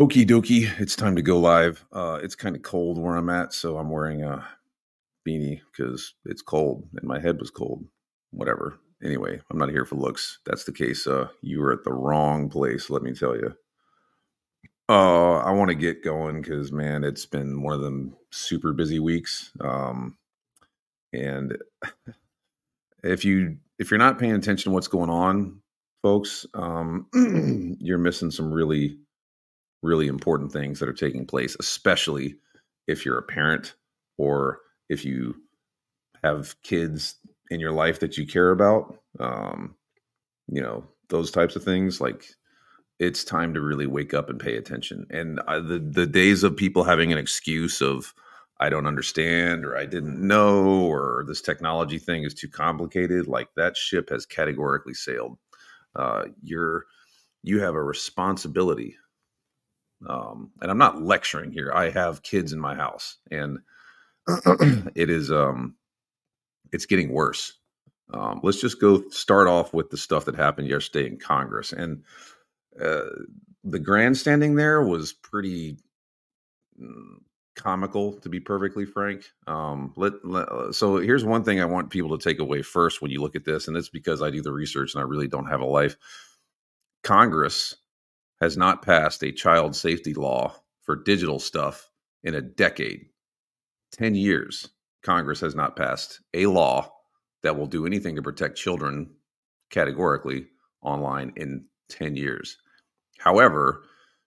Okie dokie, it's time to go live. Uh, it's kind of cold where I'm at, so I'm wearing a beanie because it's cold and my head was cold. Whatever. Anyway, I'm not here for looks. That's the case. Uh, you were at the wrong place, let me tell you. Uh, I want to get going because man, it's been one of them super busy weeks. Um, and if you if you're not paying attention to what's going on, folks, um, you're missing some really really important things that are taking place, especially if you're a parent or if you have kids in your life that you care about. Um, you know, those types of things. Like, it's time to really wake up and pay attention. And uh, the the days of people having an excuse of I don't understand or I didn't know or this technology thing is too complicated, like that ship has categorically sailed. Uh, you're you have a responsibility um, and I'm not lecturing here. I have kids in my house, and it is um, it's getting worse. Um, let's just go start off with the stuff that happened yesterday in Congress, and uh, the grandstanding there was pretty mm, comical, to be perfectly frank. Um, let, let, uh, so here's one thing I want people to take away first when you look at this, and it's because I do the research and I really don't have a life. Congress has not passed a child safety law for digital stuff in a decade. 10 years, Congress has not passed a law that will do anything to protect children categorically online in 10 years. However,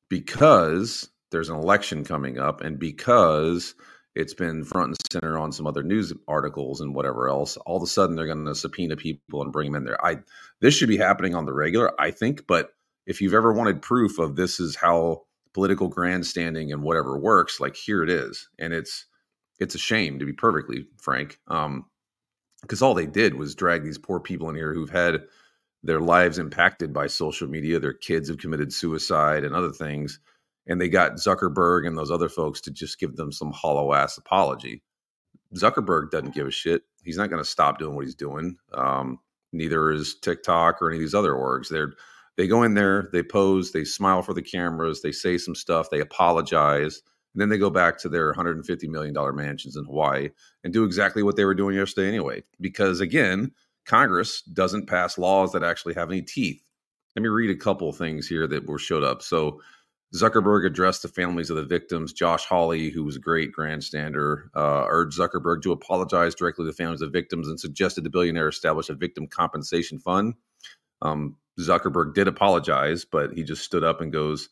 because there's an election coming up and because it's been front and center on some other news articles and whatever else, all of a sudden they're going to subpoena people and bring them in there. I this should be happening on the regular, I think, but if you've ever wanted proof of this is how political grandstanding and whatever works, like here it is, and it's it's a shame to be perfectly frank, um, because all they did was drag these poor people in here who've had their lives impacted by social media. Their kids have committed suicide and other things, and they got Zuckerberg and those other folks to just give them some hollow ass apology. Zuckerberg doesn't give a shit. He's not going to stop doing what he's doing. Um, neither is TikTok or any of these other orgs. They're they go in there, they pose, they smile for the cameras, they say some stuff, they apologize, and then they go back to their 150 million dollar mansions in Hawaii and do exactly what they were doing yesterday anyway. Because again, Congress doesn't pass laws that actually have any teeth. Let me read a couple of things here that were showed up. So Zuckerberg addressed the families of the victims. Josh Hawley, who was a great grandstander, uh, urged Zuckerberg to apologize directly to the families of victims and suggested the billionaire establish a victim compensation fund. Um, Zuckerberg did apologize, but he just stood up and goes,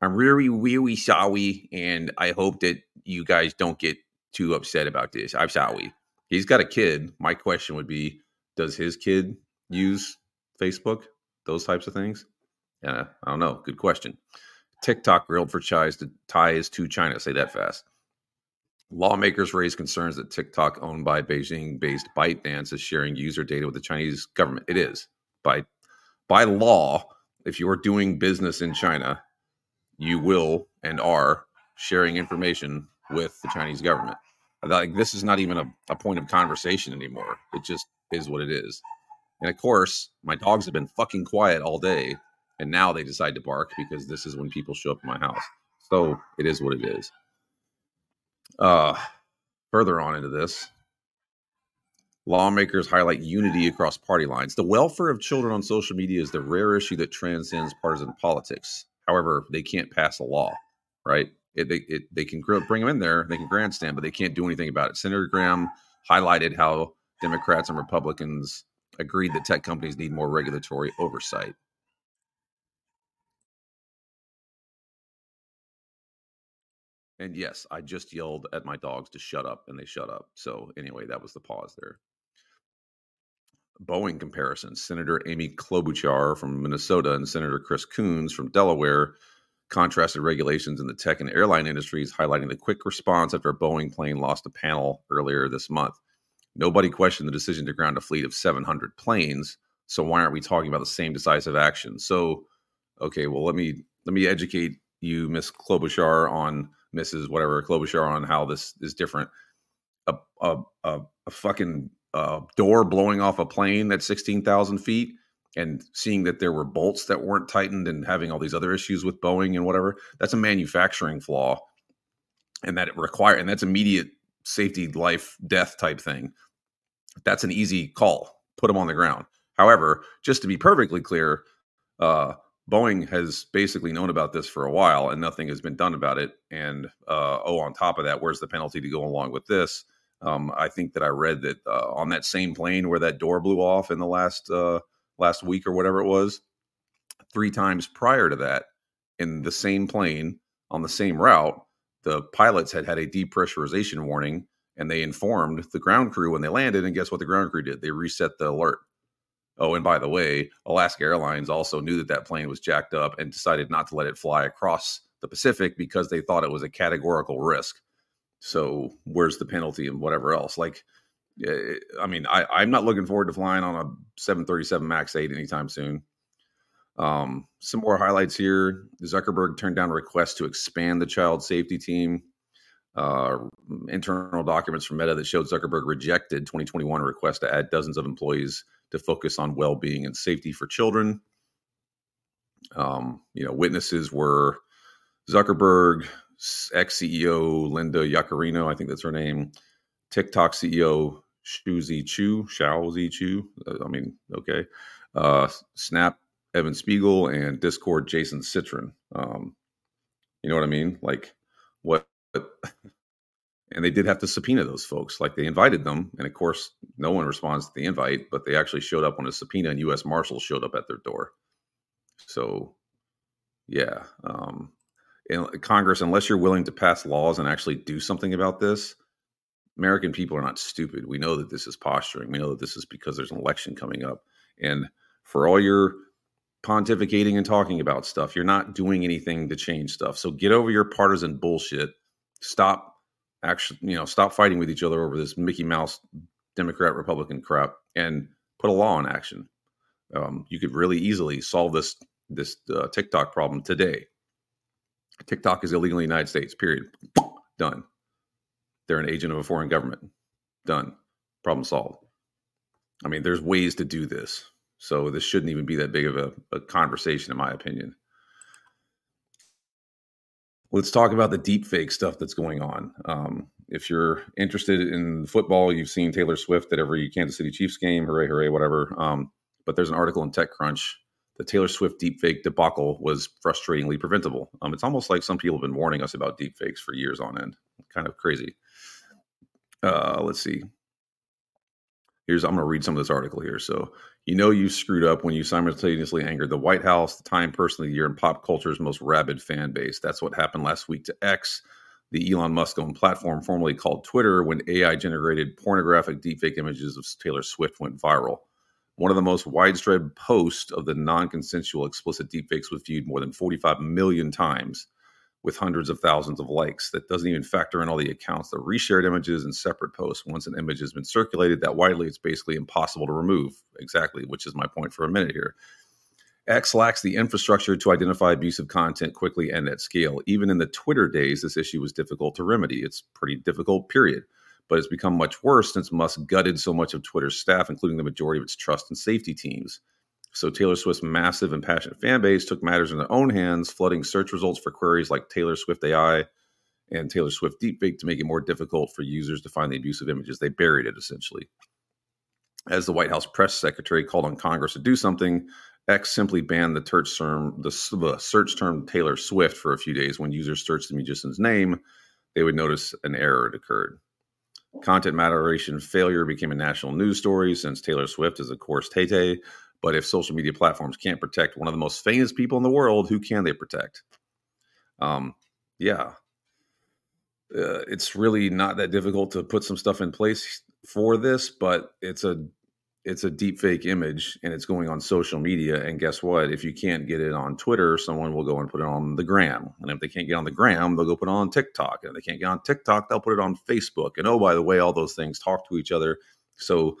I'm really, really sorry. And I hope that you guys don't get too upset about this. I'm sorry. He's got a kid. My question would be Does his kid use Facebook? Those types of things? Yeah, I don't know. Good question. TikTok grilled for ties to, ties to China. Say that fast. Lawmakers raise concerns that TikTok, owned by Beijing based ByteDance, is sharing user data with the Chinese government. It is by by law, if you are doing business in China, you will and are sharing information with the Chinese government. Like this is not even a, a point of conversation anymore. It just is what it is. And of course, my dogs have been fucking quiet all day, and now they decide to bark because this is when people show up in my house. So it is what it is. Uh, further on into this, Lawmakers highlight unity across party lines. The welfare of children on social media is the rare issue that transcends partisan politics. However, they can't pass a law, right? It, they, it, they can bring them in there, they can grandstand, but they can't do anything about it. Senator Graham highlighted how Democrats and Republicans agreed that tech companies need more regulatory oversight. And yes, I just yelled at my dogs to shut up, and they shut up. So, anyway, that was the pause there. Boeing comparisons. Senator Amy Klobuchar from Minnesota and Senator Chris Coons from Delaware contrasted regulations in the tech and airline industries, highlighting the quick response after a Boeing plane lost a panel earlier this month. Nobody questioned the decision to ground a fleet of 700 planes. So why aren't we talking about the same decisive action? So, okay, well let me let me educate you, Miss Klobuchar, on Mrs. Whatever Klobuchar, on how this is different. A a a, a fucking uh, door blowing off a plane that's 16,000 feet and seeing that there were bolts that weren't tightened and having all these other issues with Boeing and whatever, that's a manufacturing flaw. And that it require and that's immediate safety, life, death type thing. That's an easy call. Put them on the ground. However, just to be perfectly clear, uh, Boeing has basically known about this for a while and nothing has been done about it. And uh, oh, on top of that, where's the penalty to go along with this? Um, I think that I read that uh, on that same plane where that door blew off in the last uh, last week or whatever it was, three times prior to that, in the same plane on the same route, the pilots had had a depressurization warning, and they informed the ground crew when they landed. And guess what? The ground crew did? They reset the alert. Oh, and by the way, Alaska Airlines also knew that that plane was jacked up and decided not to let it fly across the Pacific because they thought it was a categorical risk. So where's the penalty and whatever else? Like, eh, I mean, I'm not looking forward to flying on a 737 Max 8 anytime soon. Um, some more highlights here. Zuckerberg turned down a request to expand the child safety team. Uh, internal documents from Meta that showed Zuckerberg rejected 2021 request to add dozens of employees to focus on well-being and safety for children. Um, you know, witnesses were Zuckerberg, X CEO Linda Yaccarino, I think that's her name, TikTok CEO Shou Zi Chew, Xiaozi Chu. Uh, I mean, okay. Uh, Snap Evan Spiegel and Discord Jason Citron. Um, you know what I mean? Like what? and they did have to subpoena those folks. Like they invited them, and of course, no one responds to the invite, but they actually showed up when a subpoena and U.S. Marshals showed up at their door. So, yeah, um, Congress, unless you're willing to pass laws and actually do something about this, American people are not stupid. We know that this is posturing. We know that this is because there's an election coming up, and for all your pontificating and talking about stuff, you're not doing anything to change stuff. So get over your partisan bullshit. Stop actually, you know, stop fighting with each other over this Mickey Mouse Democrat Republican crap and put a law in action. Um, you could really easily solve this this uh, TikTok problem today. TikTok is illegal in the United States. Period. Done. They're an agent of a foreign government. Done. Problem solved. I mean, there's ways to do this. So this shouldn't even be that big of a, a conversation, in my opinion let's talk about the deep fake stuff that's going on. Um, if you're interested in football, you've seen Taylor Swift at every Kansas City Chiefs game, hooray, hooray, whatever. Um, but there's an article in TechCrunch. The Taylor Swift deepfake debacle was frustratingly preventable. Um, it's almost like some people have been warning us about deepfakes for years on end. Kind of crazy. Uh, let's see. Here's I'm going to read some of this article here. So you know you screwed up when you simultaneously angered the White House, the Time Person of the Year, and pop culture's most rabid fan base. That's what happened last week to X, the Elon Musk owned platform formerly called Twitter, when AI generated pornographic deepfake images of Taylor Swift went viral. One of the most widespread posts of the non consensual explicit deepfakes was viewed more than 45 million times with hundreds of thousands of likes. That doesn't even factor in all the accounts that reshared images and separate posts. Once an image has been circulated that widely, it's basically impossible to remove. Exactly, which is my point for a minute here. X lacks the infrastructure to identify abusive content quickly and at scale. Even in the Twitter days, this issue was difficult to remedy. It's pretty difficult, period. But it's become much worse since Musk gutted so much of Twitter's staff, including the majority of its trust and safety teams. So Taylor Swift's massive and passionate fan base took matters in their own hands, flooding search results for queries like Taylor Swift AI and Taylor Swift deepfake to make it more difficult for users to find the abusive images. They buried it essentially. As the White House press secretary called on Congress to do something, X simply banned the search term the, the search term Taylor Swift for a few days. When users searched the musician's name, they would notice an error had occurred. Content moderation failure became a national news story since Taylor Swift is, of course, Tay Tay, but if social media platforms can't protect one of the most famous people in the world, who can they protect? Um, yeah, uh, it's really not that difficult to put some stuff in place for this, but it's a it's a deep fake image and it's going on social media. And guess what? If you can't get it on Twitter, someone will go and put it on the gram. And if they can't get on the gram, they'll go put it on TikTok. And if they can't get on TikTok, they'll put it on Facebook. And oh, by the way, all those things talk to each other. So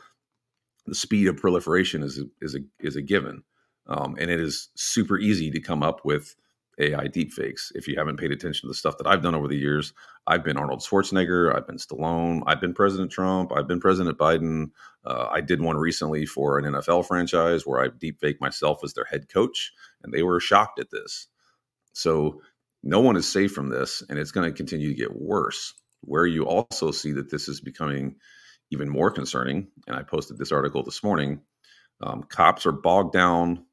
the speed of proliferation is is a is a given, um, and it is super easy to come up with AI deepfakes. If you haven't paid attention to the stuff that I've done over the years, I've been Arnold Schwarzenegger, I've been Stallone, I've been President Trump, I've been President Biden. Uh, I did one recently for an NFL franchise where I deepfaked myself as their head coach, and they were shocked at this. So no one is safe from this, and it's going to continue to get worse. Where you also see that this is becoming even more concerning, and I posted this article this morning. Um, cops are bogged down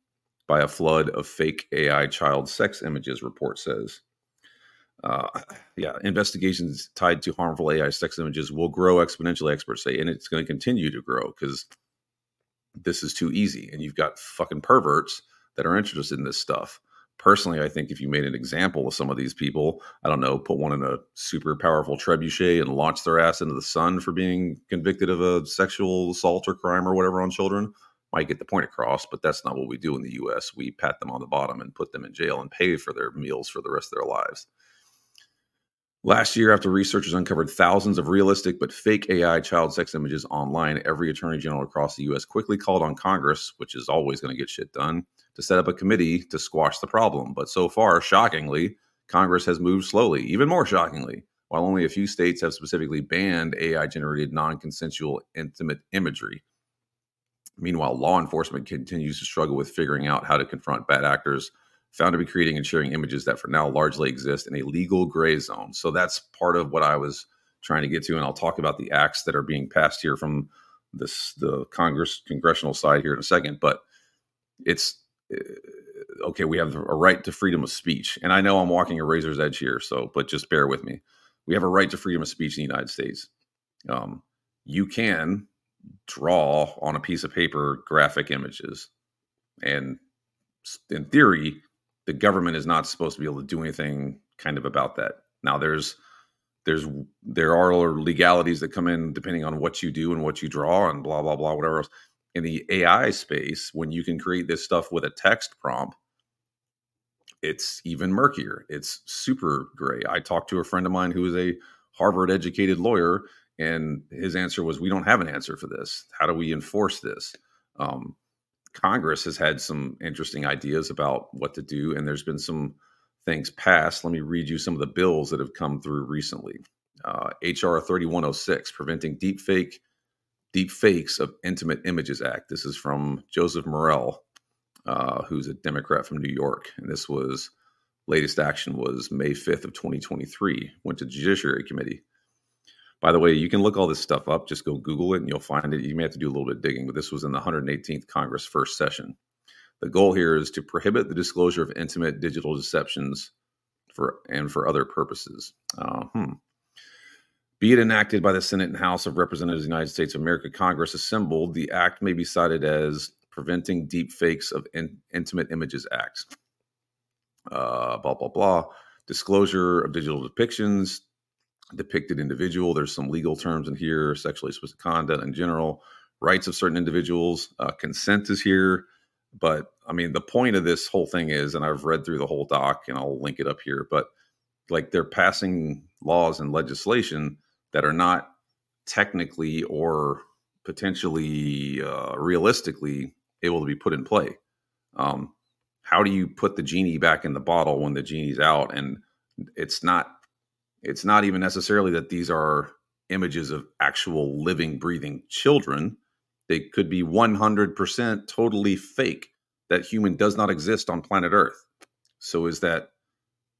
by a flood of fake AI child sex images, report says. Uh, yeah, investigations tied to harmful AI sex images will grow exponentially, experts say, and it's going to continue to grow because this is too easy. And you've got fucking perverts that are interested in this stuff. Personally, I think if you made an example of some of these people, I don't know, put one in a super powerful trebuchet and launch their ass into the sun for being convicted of a sexual assault or crime or whatever on children, might get the point across, but that's not what we do in the US. We pat them on the bottom and put them in jail and pay for their meals for the rest of their lives. Last year, after researchers uncovered thousands of realistic but fake AI child sex images online, every attorney general across the US quickly called on Congress, which is always going to get shit done, to set up a committee to squash the problem. But so far, shockingly, Congress has moved slowly, even more shockingly. While only a few states have specifically banned AI generated non consensual intimate imagery, Meanwhile, law enforcement continues to struggle with figuring out how to confront bad actors found to be creating and sharing images that for now largely exist in a legal gray zone. So that's part of what I was trying to get to, and I'll talk about the acts that are being passed here from this the Congress congressional side here in a second. But it's uh, okay. We have a right to freedom of speech, and I know I'm walking a razor's edge here. So, but just bear with me. We have a right to freedom of speech in the United States. Um, you can draw on a piece of paper graphic images. And in theory, the government is not supposed to be able to do anything kind of about that. Now there's there's there are legalities that come in depending on what you do and what you draw and blah blah blah whatever else. In the AI space, when you can create this stuff with a text prompt, it's even murkier. It's super gray. I talked to a friend of mine who is a Harvard educated lawyer and his answer was, "We don't have an answer for this. How do we enforce this?" Um, Congress has had some interesting ideas about what to do, and there's been some things passed. Let me read you some of the bills that have come through recently. Uh, HR 3106, Preventing Deep Fake Deep Fakes of Intimate Images Act. This is from Joseph Morelle, uh, who's a Democrat from New York, and this was latest action was May 5th of 2023. Went to Judiciary Committee. By the way, you can look all this stuff up. Just go Google it and you'll find it. You may have to do a little bit of digging, but this was in the 118th Congress first session. The goal here is to prohibit the disclosure of intimate digital deceptions for and for other purposes. Uh, hmm. Be it enacted by the Senate and House of Representatives of the United States of America, Congress assembled, the act may be cited as Preventing Deep Fakes of in, Intimate Images Act. Uh, blah, blah, blah. Disclosure of digital depictions, depicted individual. There's some legal terms in here, sexually explicit conduct in general, rights of certain individuals. Uh, consent is here. But I mean, the point of this whole thing is, and I've read through the whole doc and I'll link it up here, but like they're passing laws and legislation that are not technically or potentially uh, realistically able to be put in play. Um, how do you put the genie back in the bottle when the genie's out and it's not it's not even necessarily that these are images of actual living, breathing children. They could be 100% totally fake. That human does not exist on planet Earth. So is that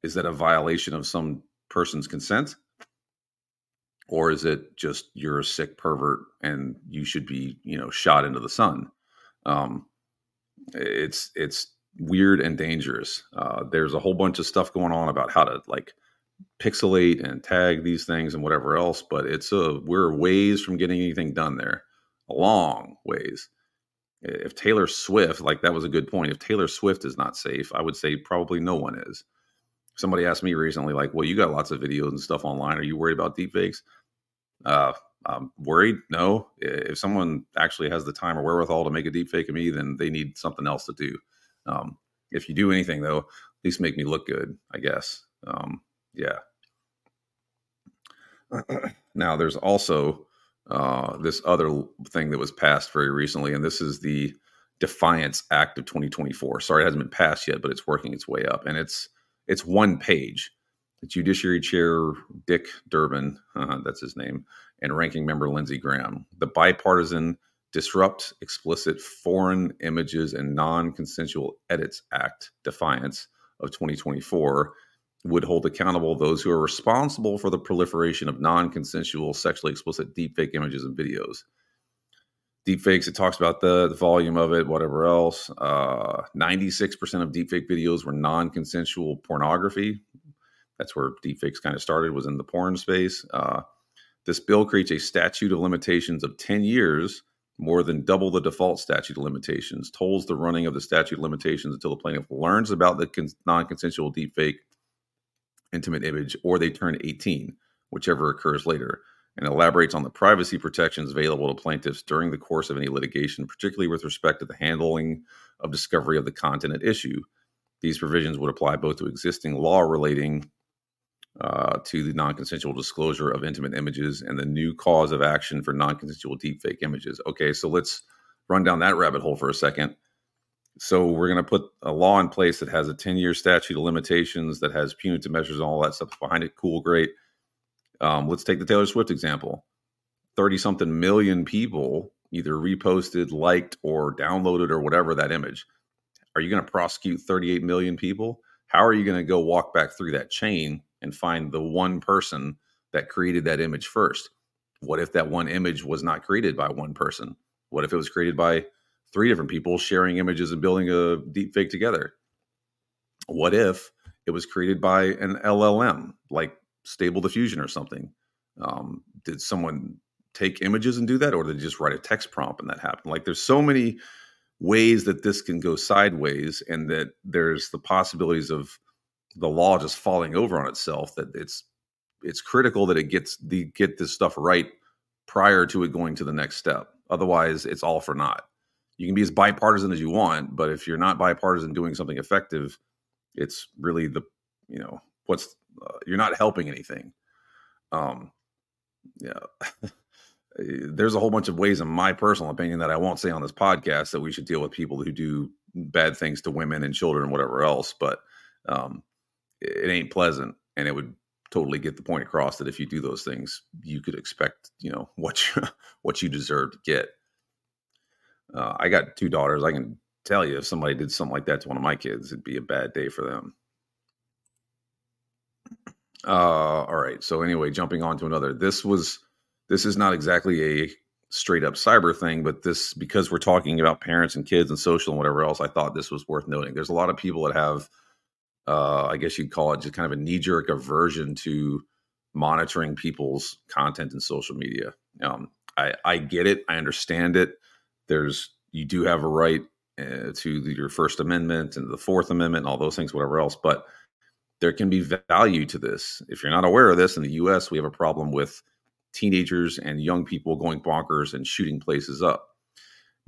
is that a violation of some person's consent? Or is it just you're a sick pervert and you should be, you know, shot into the sun? Um, it's it's weird and dangerous. Uh, there's a whole bunch of stuff going on about how to like pixelate and tag these things and whatever else, but it's a we're ways from getting anything done there, a long ways. If Taylor Swift, like that was a good point, if Taylor Swift is not safe, I would say probably no one is. Somebody asked me recently, like, well, you got lots of videos and stuff online. Are you worried about deepfakes? Uh, I'm worried. No. If someone actually has the time or wherewithal to make a deepfake of me, then they need something else to do. Um, if you do anything, though, at least make me look good, I guess. Um, yeah. now, there's also uh, this other thing that was passed very recently, and this is the Defiance Act of 2024. Sorry, it hasn't been passed yet, but it's working its way up, and it's it's one page. The Judiciary Chair Dick Durbin, uh, that's his name, and Ranking Member Lindsey Graham. The bipartisan Disrupt Explicit Forged Images and Non Consensual Edits Act, Defiance of 2024, would hold accountable those who are responsible for the proliferation of non consensual, sexually explicit deepfake images and videos. Deepfakes, it talks about the, the volume of it, whatever else. Uh, 96% of deepfake videos were non consensual pornography. That's where deepfakes kind of started, was in the porn space. Uh, this bill creates a statute of limitations of 10 years more than double the default statute of limitations, tolls the running of the statute of limitations until the plaintiff learns about the con- non consensual deepfake intimate image or they turn 18, whichever occurs later, and elaborates on the privacy protections available to plaintiffs during the course of any litigation, particularly with respect to the handling of discovery of the content at issue. These provisions would apply both to existing law relating uh, to the non-consensual disclosure of intimate images and the new cause of action for non-consensual deepfake images. Okay, so let's run down that rabbit hole for a second. So we're going to put a law in place that has a 10-year statute of limitations, that has punitive measures and all that stuff behind it. Cool, great. Um, let's take the Taylor Swift example. 30 something million people either reposted, liked, or downloaded or whatever that image. Are you going to prosecute 38 million people? How are you going to go walk back through that chain and find the one person that created that image first. What if that one image was not created by one person? What if it was created by three different people sharing images and building a deep fake together? What if it was created by an LLM like Stable Diffusion or something? Um, did someone take images and do that, or did they just write a text prompt and that happened? Like, there's so many ways that this can go sideways, and that there's the possibilities of the law just falling over on itself that it's it's critical that it gets the get this stuff right prior to it going to the next step otherwise it's all for naught you can be as bipartisan as you want but if you're not bipartisan doing something effective it's really the you know what's uh, you're not helping anything. Um yeah. There's a whole bunch of ways in my personal opinion that i won't say on this podcast that we should deal with people who do bad things to women and children and whatever else but um it ain't pleasant and it would totally get the point across that if you do those things you could expect you know what you what you deserve to get uh, i got two daughters i can tell you if somebody did something like that to one of my kids it'd be a bad day for them uh, all right so anyway jumping on to another this was this is not exactly a straight up cyber thing but this because we're talking about parents and kids and social and whatever else i thought this was worth noting there's a lot of people that have uh, I guess you'd call it just kind of a knee jerk aversion to monitoring people's content in social media. Um, I, I get it. I understand it. There's you do have a right uh, to the, your First Amendment and the Fourth Amendment and all those things, whatever else. But there can be value to this. If you're not aware of this, in the U.S., we have a problem with teenagers and young people going bonkers and shooting places up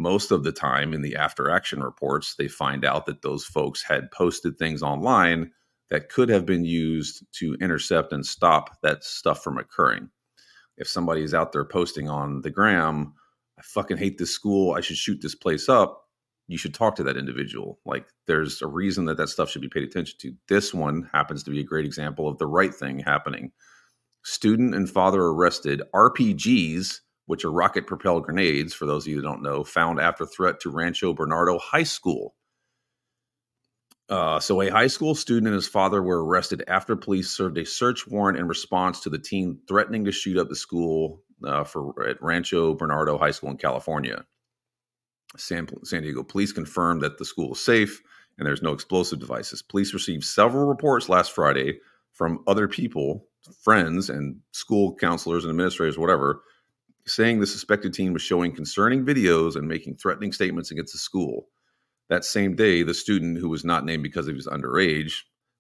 most of the time in the after action reports, they find out that those folks had posted things online that could have been used to intercept and stop that stuff from occurring. If somebody is out there posting on the gram, I fucking hate this school, I should shoot this place up, you should talk to that individual. Like there's a reason that that stuff should be paid attention to. This one happens to be a great example of the right thing happening. Student and father arrested, RPGs which are rocket propelled grenades, for those of you who don't know, found after threat to Rancho Bernardo High School. Uh, so, a high school student and his father were arrested after police served a search warrant in response to the teen threatening to shoot up the school uh, for at Rancho Bernardo High School in California. San, San Diego police confirmed that the school is safe and there's no explosive devices. Police received several reports last Friday from other people, friends, and school counselors and administrators, whatever, saying the suspected teen was showing concerning videos and making threatening statements against the school. That same day, the student, who was not named because he was underage,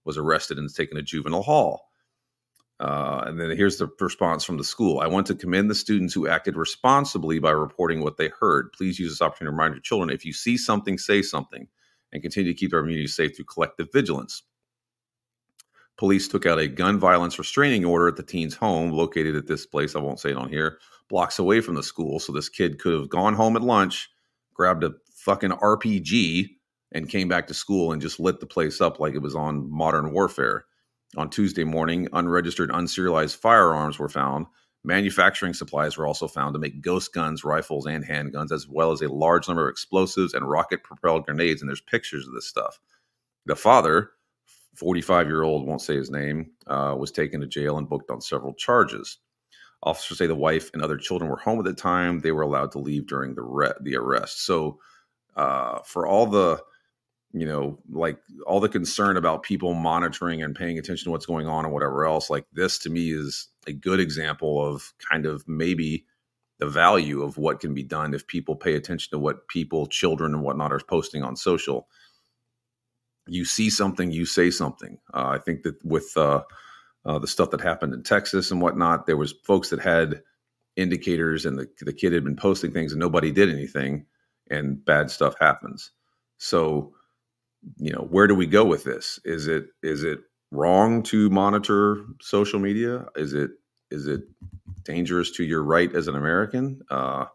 was arrested and taken to juvenile hall. Uh, and then here's the response from the school. I want to commend the students who acted responsibly by reporting what they heard. Please use this opportunity to remind your children if you see something, say something, and continue to keep our community safe through collective vigilance. Police took out a gun violence restraining order at the teen's home, located at this place. I won't say it on here, blocks away from the school. So this kid could have gone home at lunch, grabbed a fucking RPG, and came back to school and just lit the place up like it was on modern warfare. On Tuesday morning, unregistered, unserialized firearms were found. Manufacturing supplies were also found to make ghost guns, rifles, and handguns, as well as a large number of explosives and rocket propelled grenades. And there's pictures of this stuff. The father, 45 year old, won't say his name, uh, was taken to jail and booked on several charges. Officers say the wife and other children were home at the time. They were allowed to leave during the re- the arrest. So, uh, for all the you know, like all the concern about people monitoring and paying attention to what's going on and whatever else, like this to me is a good example of kind of maybe the value of what can be done if people pay attention to what people, children, and whatnot are posting on social. You see something, you say something. Uh, I think that with uh, uh, the stuff that happened in Texas and whatnot, there was folks that had indicators, and the the kid had been posting things, and nobody did anything, and bad stuff happens. So you know where do we go with this is it is it wrong to monitor social media is it is it dangerous to your right as an american uh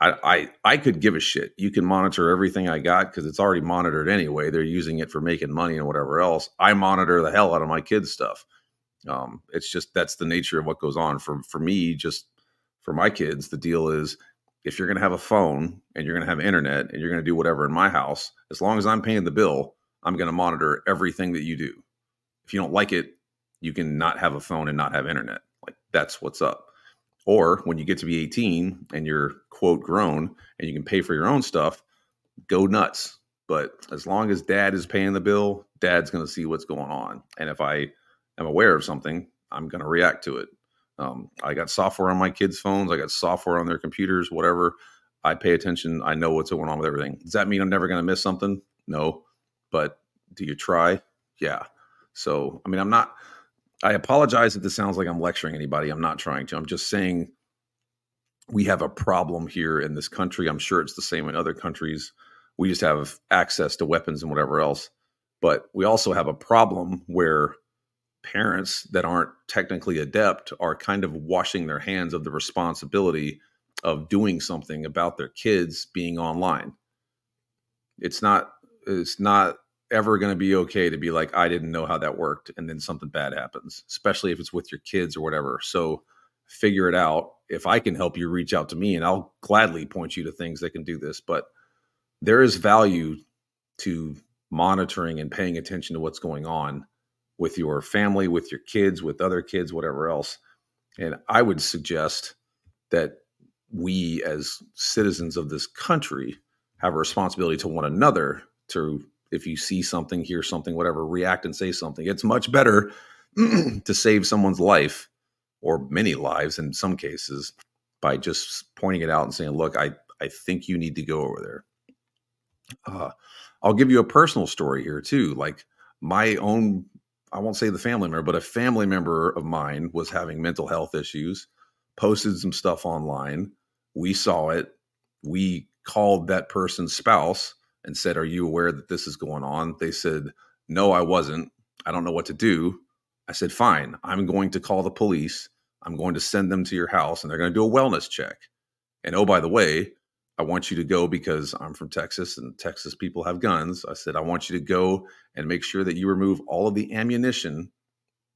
I, I I could give a shit. You can monitor everything I got because it's already monitored anyway. They're using it for making money and whatever else. I monitor the hell out of my kids' stuff. Um, it's just that's the nature of what goes on. For for me, just for my kids, the deal is if you're going to have a phone and you're going to have internet and you're going to do whatever in my house, as long as I'm paying the bill, I'm going to monitor everything that you do. If you don't like it, you can not have a phone and not have internet. Like that's what's up. Or when you get to be 18 and you're quote grown and you can pay for your own stuff, go nuts. But as long as dad is paying the bill, dad's going to see what's going on. And if I am aware of something, I'm going to react to it. Um, I got software on my kids' phones. I got software on their computers, whatever. I pay attention. I know what's going on with everything. Does that mean I'm never going to miss something? No. But do you try? Yeah. So, I mean, I'm not, I apologize if this sounds like I'm lecturing anybody. I'm not trying to. I'm just saying we have a problem here in this country. I'm sure it's the same in other countries. We just have access to weapons and whatever else. But we also have a problem where parents that aren't technically adept are kind of washing their hands of the responsibility of doing something about their kids being online. It's not it's not ever going to be okay to be like I didn't know how that worked and then something bad happens, especially if it's with your kids or whatever. So figure it out. If I can help you reach out to me and I'll gladly point you to things that can do this, but there is value to monitoring and paying attention to what's going on with your family, with your kids, with other kids, whatever else. And I would suggest that we, as citizens of this country, have a responsibility to one another to, if you see something, hear something, whatever, react and say something. It's much better to save someone's life or many lives in some cases by just pointing it out and saying, look, I, I think you need to go over there. Uh, I'll give you a personal story here too. Like my own I won't say the family member, but a family member of mine was having mental health issues, posted some stuff online. We saw it. We called that person's spouse and said, Are you aware that this is going on? They said, No, I wasn't. I don't know what to do. I said, Fine. I'm going to call the police. I'm going to send them to your house and they're going to do a wellness check. And oh, by the way, I want you to go because I'm from Texas and Texas people have guns. I said, I want you to go and make sure that you remove all of the ammunition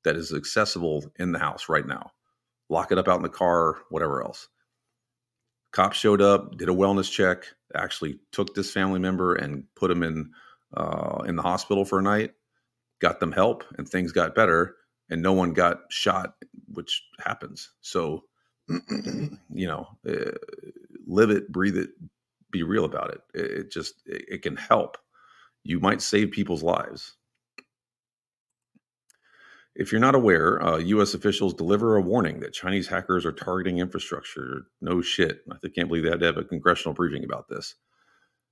that is accessible in the house right now. Lock it up out in the car, whatever else. Cops showed up, did a wellness check, actually took this family member and put him in uh, in the hospital for a night, got them help, and things got better, and no one got shot, which happens. So, you know, uh, live it, breathe it, be real about it. It, it just it, it can help. You might save people's lives. If you're not aware, uh, U.S. officials deliver a warning that Chinese hackers are targeting infrastructure. No shit. I can't believe they had to have a congressional briefing about this.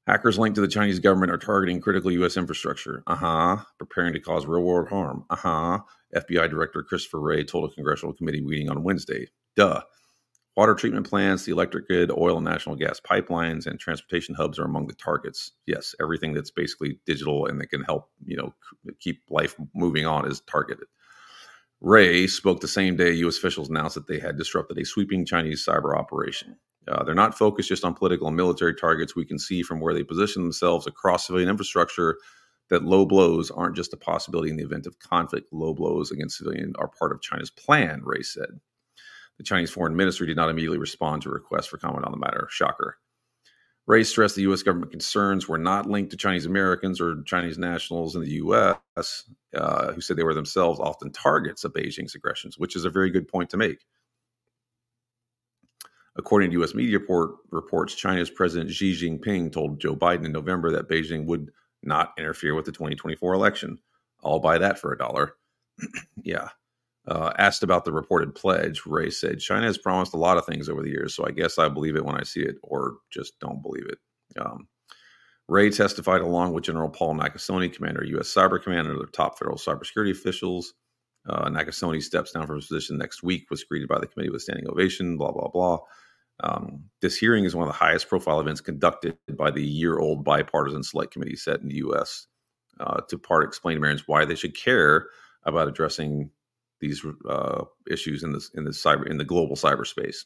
Hackers linked to the Chinese government are targeting critical U.S. infrastructure. Uh huh. Preparing to cause real world harm. Uh huh. FBI Director Christopher Wray told a congressional committee meeting on Wednesday. Duh. Water treatment plants, the electric grid, oil and natural gas pipelines, and transportation hubs are among the targets. Yes, everything that's basically digital and that can help, you know, keep life moving on is targeted. Wray spoke the same day U.S. officials announced that they had disrupted a sweeping Chinese cyber operation. Uh, they're not focused just on political and military targets. We can see from where they position themselves across civilian infrastructure that low blows aren't just a possibility in the event of conflict. Low blows against civilians are part of China's plan, Wray said. The Chinese foreign ministry did not immediately respond to a request for comment on the matter. Shocker. Wray stressed the U.S. government concerns were not linked to Chinese Americans or Chinese nationals in the U.S., uh, who said they were themselves often targets of Beijing's aggressions, which is a very good point to make. According to U.S. media report, reports, China's President Xi Jinping told Joe Biden in November that Beijing would not interfere with the 2024 election. I'll buy that for a dollar. yeah. Uh, asked about the reported pledge, Wray said, China has promised a lot of things over the years, so I guess I believe it when I see it or just don't believe it. Um, Wray testified along with General Paul Nakasone, commander of U.S. Cyber Command, and other top federal cybersecurity officials. Uh, Nakasone steps down from his position next week, was greeted by the committee with standing ovation, blah, blah, blah. Um, this hearing is one of the highest profile events conducted by the year old bipartisan select committee set in the U.S. Uh, to part explain to Americans why they should care about addressing these uh, issues in this in the cyber in the global cyberspace.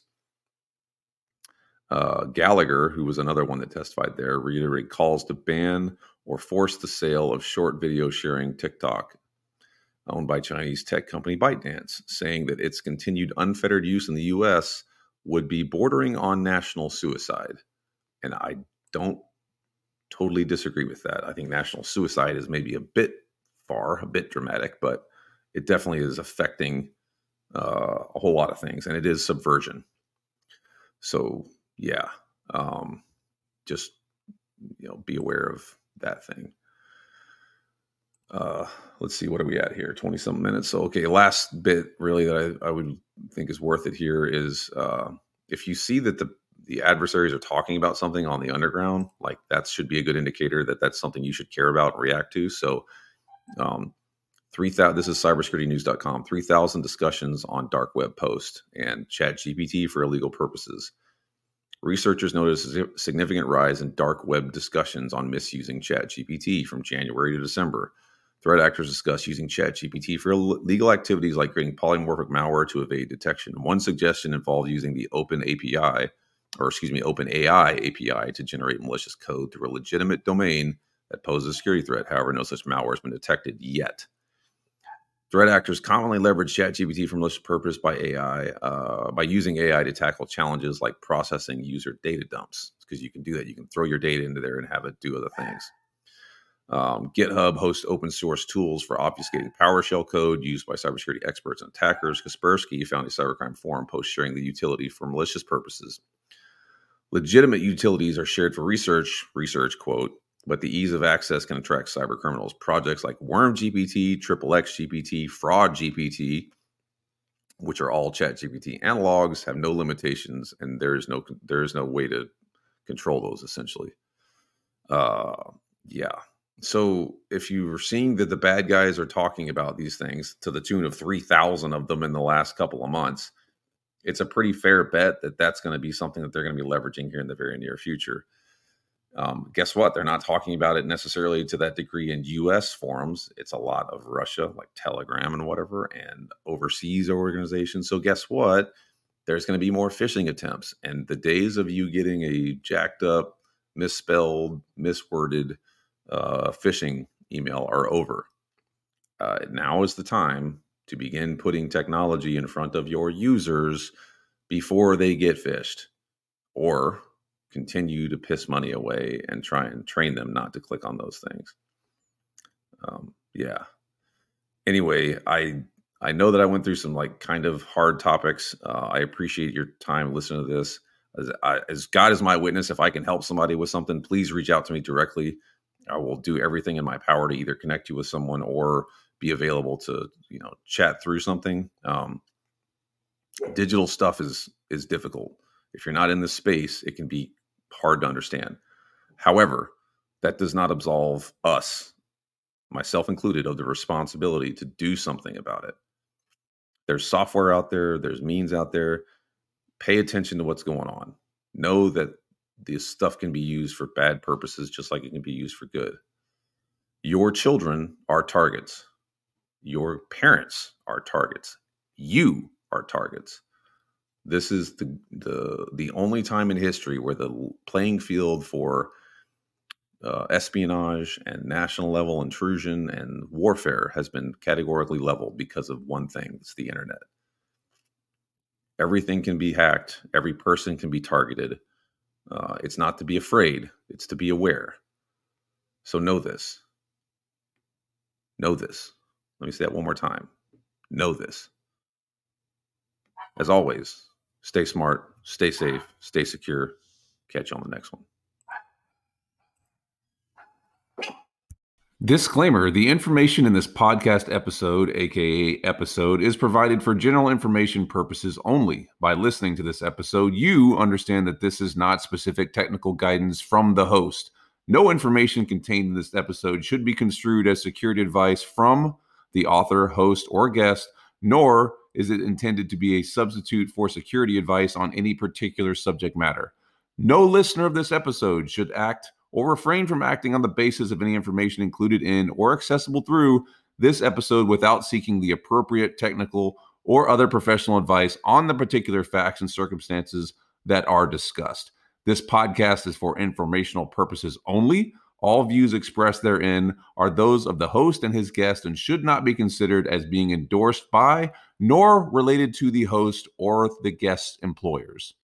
Uh, Gallagher, who was another one that testified there, reiterated calls to ban or force the sale of short video sharing TikTok, owned by Chinese tech company ByteDance, saying that its continued unfettered use in the U.S would be bordering on national suicide. And I don't totally disagree with that. I think national suicide is maybe a bit far, a bit dramatic, but it definitely is affecting uh, a whole lot of things, and it is subversion. So yeah, um, just you know, be aware of that thing. Uh, let's see, what are we at here? 20 something minutes. So, okay, last bit really that I, I would think is worth it here is uh, if you see that the the adversaries are talking about something on the underground, like that should be a good indicator that that's something you should care about and react to. So, um, 3000 this is cybersecuritynews.com 3000 discussions on dark web post and chat gpt for illegal purposes researchers noticed a significant rise in dark web discussions on misusing chat gpt from january to december Threat actors discuss using ChatGPT for legal activities like creating polymorphic malware to evade detection. One suggestion involved using the Open API, or excuse me, Open AI API to generate malicious code through a legitimate domain that poses a security threat. However, no such malware has been detected yet. Threat actors commonly leverage ChatGPT for malicious purpose by AI uh, by using AI to tackle challenges like processing user data dumps. Because you can do that, you can throw your data into there and have it do other things. Um, GitHub hosts open source tools for obfuscating PowerShell code used by cybersecurity experts and attackers. Kaspersky found a cybercrime forum post sharing the utility for malicious purposes. Legitimate utilities are shared for research, research quote, but the ease of access can attract cyber criminals. Projects like Worm GPT, Triple X GPT, Fraud GPT, which are all Chat GPT analogs, have no limitations, and there is no there is no way to control those essentially. Uh, yeah, so if you are seeing that the bad guys are talking about these things to the tune of 3000 of them in the last couple of months it's a pretty fair bet that that's going to be something that they're going to be leveraging here in the very near future um, guess what? They're not talking about it necessarily to that degree in us forums. It's a lot of russia like telegram and whatever and overseas organizations. So guess what? There's going to be more phishing attempts. And the days of you getting a jacked up misspelled misworded uh, phishing email are over. Uh, now is the time to begin putting technology in front of your users before they get phished. Or continue to piss money away and try and train them not to click on those things. Um, yeah. Anyway, I I know that I went through some like kind of hard topics. Uh, I appreciate your time listening to this. As, I, as God is my witness, if I can help somebody with something, please reach out to me directly. I will do everything in my power to either connect you with someone or be available to you know chat through something. Um, digital stuff is is difficult. If you're not in this space, it can be hard to understand. However, that does not absolve us, myself included, of the responsibility to do something about it. There's software out there, there's means out there. Pay attention to what's going on. Know that this stuff can be used for bad purposes just like it can be used for good. Your children are targets. Your parents are targets. You are targets. This is the the the only time in history where the playing field for uh, espionage and national level intrusion and warfare has been categorically leveled because of one thing it's the internet. Everything can be hacked every person can be targeted uh, it's not to be afraid it's to be aware. So know this. Know this. Let me say that one more time. Know this. As always stay smart stay safe stay secure catch you on the next one Disclaimer The information in this podcast episode, aka episode, is provided for general information purposes only. By listening to this episode, you understand that this is not specific technical guidance from the host. No information contained in this episode should be construed as security advice from the author, host, or guest, nor is it intended to be a substitute for security advice on any particular subject matter. No listener of this episode should act or refrain from acting on the basis of any information included in or accessible through this episode without seeking the appropriate technical or other professional advice on the particular facts and circumstances that are discussed. This podcast is for informational purposes only. All views expressed therein are those of the host and his guest and should not be considered as being endorsed by nor related to the host or the guest's employers.